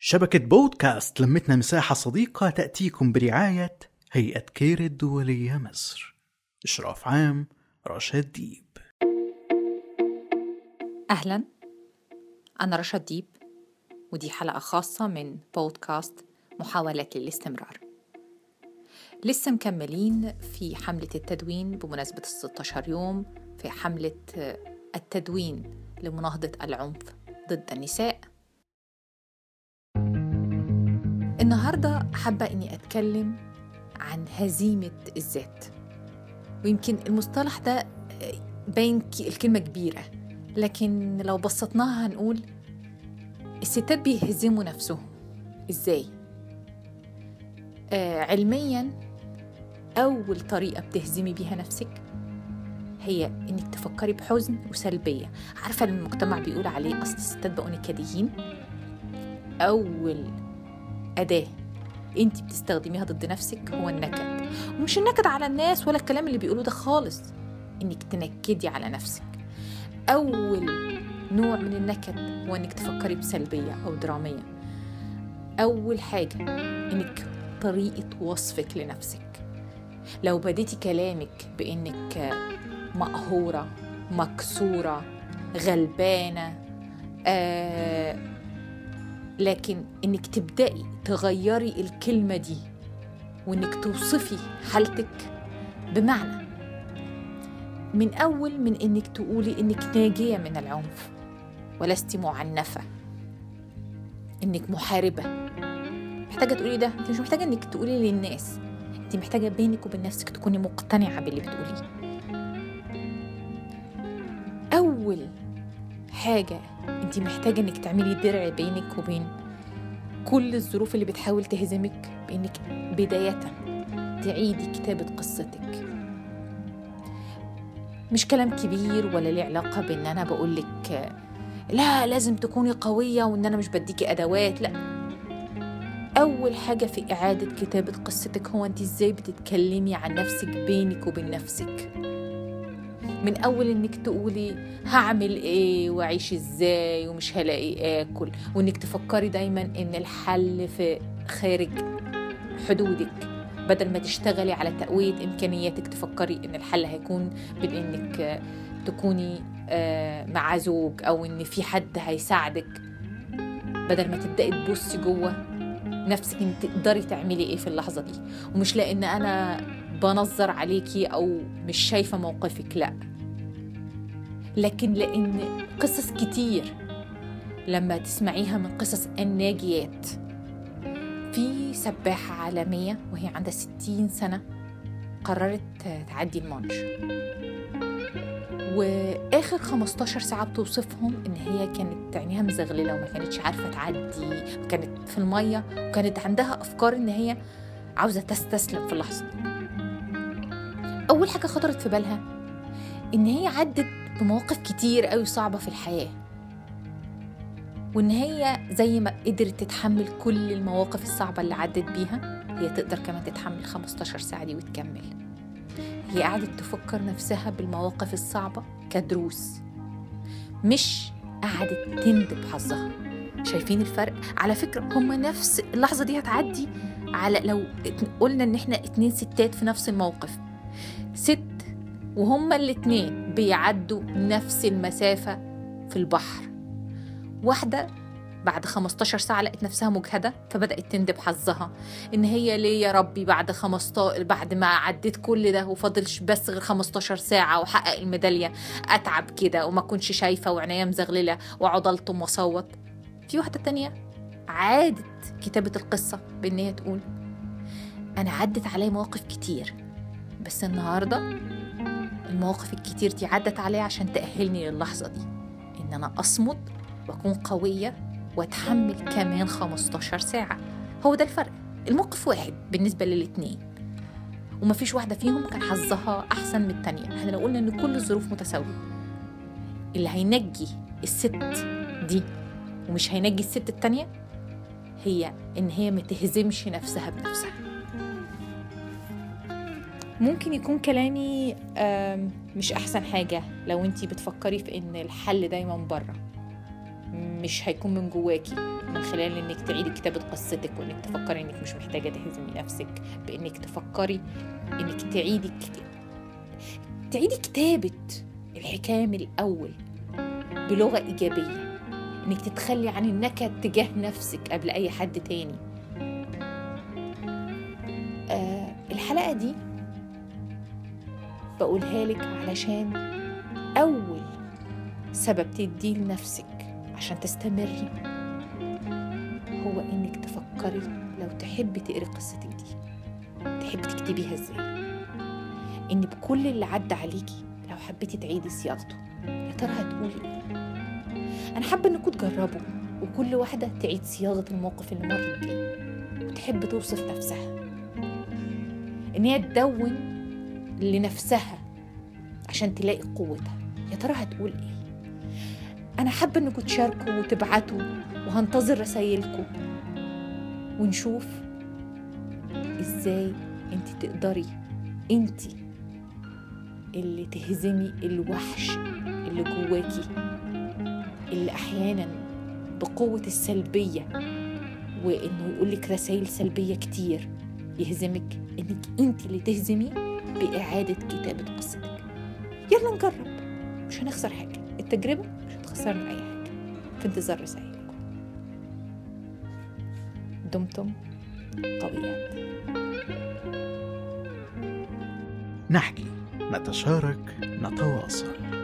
شبكة بودكاست لمتنا مساحة صديقة تأتيكم برعاية هيئة كير الدولية مصر. إشراف عام رشاد ديب. أهلا. أنا رشاد ديب ودي حلقة خاصة من بودكاست محاولات للاستمرار. لسه مكملين في حملة التدوين بمناسبة الستاشر يوم في حملة التدوين لمناهضة العنف ضد النساء. حابة إني أتكلم عن هزيمة الذات. ويمكن المصطلح ده باين الكلمة كبيرة لكن لو بسطناها هنقول الستات بيهزموا نفسهم. إزاي؟ آه علميا أول طريقة بتهزمي بيها نفسك هي إنك تفكري بحزن وسلبية. عارفة المجتمع بيقول عليه أصل الستات بقوا نكديين؟ أول أداة أنت بتستخدميها ضد نفسك هو النكد. ومش النكد على الناس ولا الكلام اللي بيقولوه ده خالص. إنك تنكدي على نفسك. أول نوع من النكد هو إنك تفكري بسلبية أو درامية. أول حاجة إنك طريقة وصفك لنفسك. لو بديتي كلامك بإنك مقهورة مكسورة غلبانة آه لكن إنك تبدأي تغيري الكلمة دي وإنك توصفي حالتك بمعنى. من أول من إنك تقولي إنك ناجية من العنف ولست معنفة. إنك محاربة. محتاجة تقولي ده أنت مش محتاجة إنك تقولي للناس. أنت محتاجة بينك وبين نفسك تكوني مقتنعة باللي بتقوليه. أول حاجة أنت محتاجة إنك تعملي درع بينك وبين كل الظروف اللي بتحاول تهزمك بإنك بداية تعيدي كتابة قصتك. مش كلام كبير ولا ليه علاقة بإن أنا بقولك لا لازم تكوني قوية وإن أنا مش بديكي أدوات لا. أول حاجة في إعادة كتابة قصتك هو أنت إزاي بتتكلمي عن نفسك بينك وبين نفسك. من أول إنك تقولي هعمل إيه وأعيش إزاي ومش هلاقي آكل وإنك تفكري دايما إن الحل في خارج حدودك. بدل ما تشتغلي على تقوية إمكانياتك تفكري إن الحل هيكون بإنك تكوني مع زوج أو إن في حد هيساعدك. بدل ما تبدأي تبصي جوه نفسك إن تقدري تعملي إيه في اللحظة دي. ومش لأن أنا بنظر عليكي أو مش شايفة موقفك لأ. لكن لأن قصص كتير لما تسمعيها من قصص الناجيات. في سباحة عالمية وهي عندها ستين سنة قررت تعدي المانش وآخر 15 ساعة بتوصفهم إن هي كانت عينيها مزغللة وما كانتش عارفة تعدي كانت في المية وكانت عندها أفكار إن هي عاوزة تستسلم في اللحظة. دي أول حاجة خطرت في بالها إن هي عدت بمواقف كتير قوي صعبة في الحياة. وإن هي زي ما قدرت تتحمل كل المواقف الصعبة اللي عدت بيها هي تقدر كمان تتحمل 15 ساعة دي وتكمل. هي قعدت تفكر نفسها بالمواقف الصعبة كدروس. مش قعدت تندب حظها. شايفين الفرق؟ على فكرة هما نفس اللحظة دي هتعدي على لو قلنا إن إحنا اتنين ستات في نفس الموقف. ست وهما الاتنين بيعدوا نفس المسافة في البحر. واحدة بعد 15 ساعة لقت نفسها مجهدة فبدأت تندب حظها إن هي ليه يا ربي بعد 15 بعد ما عديت كل ده وفاضلش بس غير 15 ساعة وحقق الميدالية. أتعب كده وما كنش شايفة وعناية مزغللة وأقعد ألطم وأصوت في واحدة تانية عادت كتابة القصة بإن هي تقول أنا عدت علي مواقف كتير بس النهاردة المواقف الكتير دي عدت عليا عشان تأهلني للحظة دي. إن أنا أصمد وأكون قوية وأتحمل كمان 15 ساعة. هو ده الفرق. الموقف واحد بالنسبة للاتنين. ومفيش واحدة فيهم كان حظها أحسن من التانية. إحنا لو قلنا إن كل الظروف متساوية اللي هينجي الست دي ومش هينجي الست التانية هي إن هي متهزمش نفسها بنفسها. ممكن يكون كلامي مش أحسن حاجة لو انتي بتفكري في إن الحل دايما بره مش هيكون من جواكي من خلال إنك تعيدي كتابة قصتك وإنك تفكري إنك مش محتاجة تهزمي نفسك بإنك تفكري إنك تعيدي. تعيدي كتابة الحكاية من الأول بلغة إيجابية إنك تتخلي عن النكد تجاه نفسك قبل أي حد تاني آه الحلقة دي بقولها لك علشان أول سبب تديه لنفسك عشان تستمري هو إنك تفكري لو تحبي تقري قصتك دي تحبي تكتبيها إزاي؟ إن بكل اللي عدى عليكي لو حبيتي تعيدي صياغته يا ترى هتقولي إيه؟ أنا حابة إنكم تجربوا وكل واحدة تعيد صياغة الموقف اللي مرت بيه وتحب توصف نفسها. إن هي تدون لنفسها عشان تلاقي قوتها. يا ترى هتقول إيه؟ أنا حابة إنكم تشاركوا وتبعتوا وهنتظر رسايلكم. ونشوف إزاي انت تقدري انت اللي تهزمي الوحش اللي جواكي اللي أحيانا بقوة السلبية وإنه يقولك رسائل سلبية كتير يهزمك إنك انت اللي تهزمي بإعادة كتابة قصتك. يلا نجرب. مش هنخسر حاجة. التجربة مش هتخسرنا أي حاجة. في انتظار رسائلكم. دمتم قويات نحكي نتشارك نتواصل.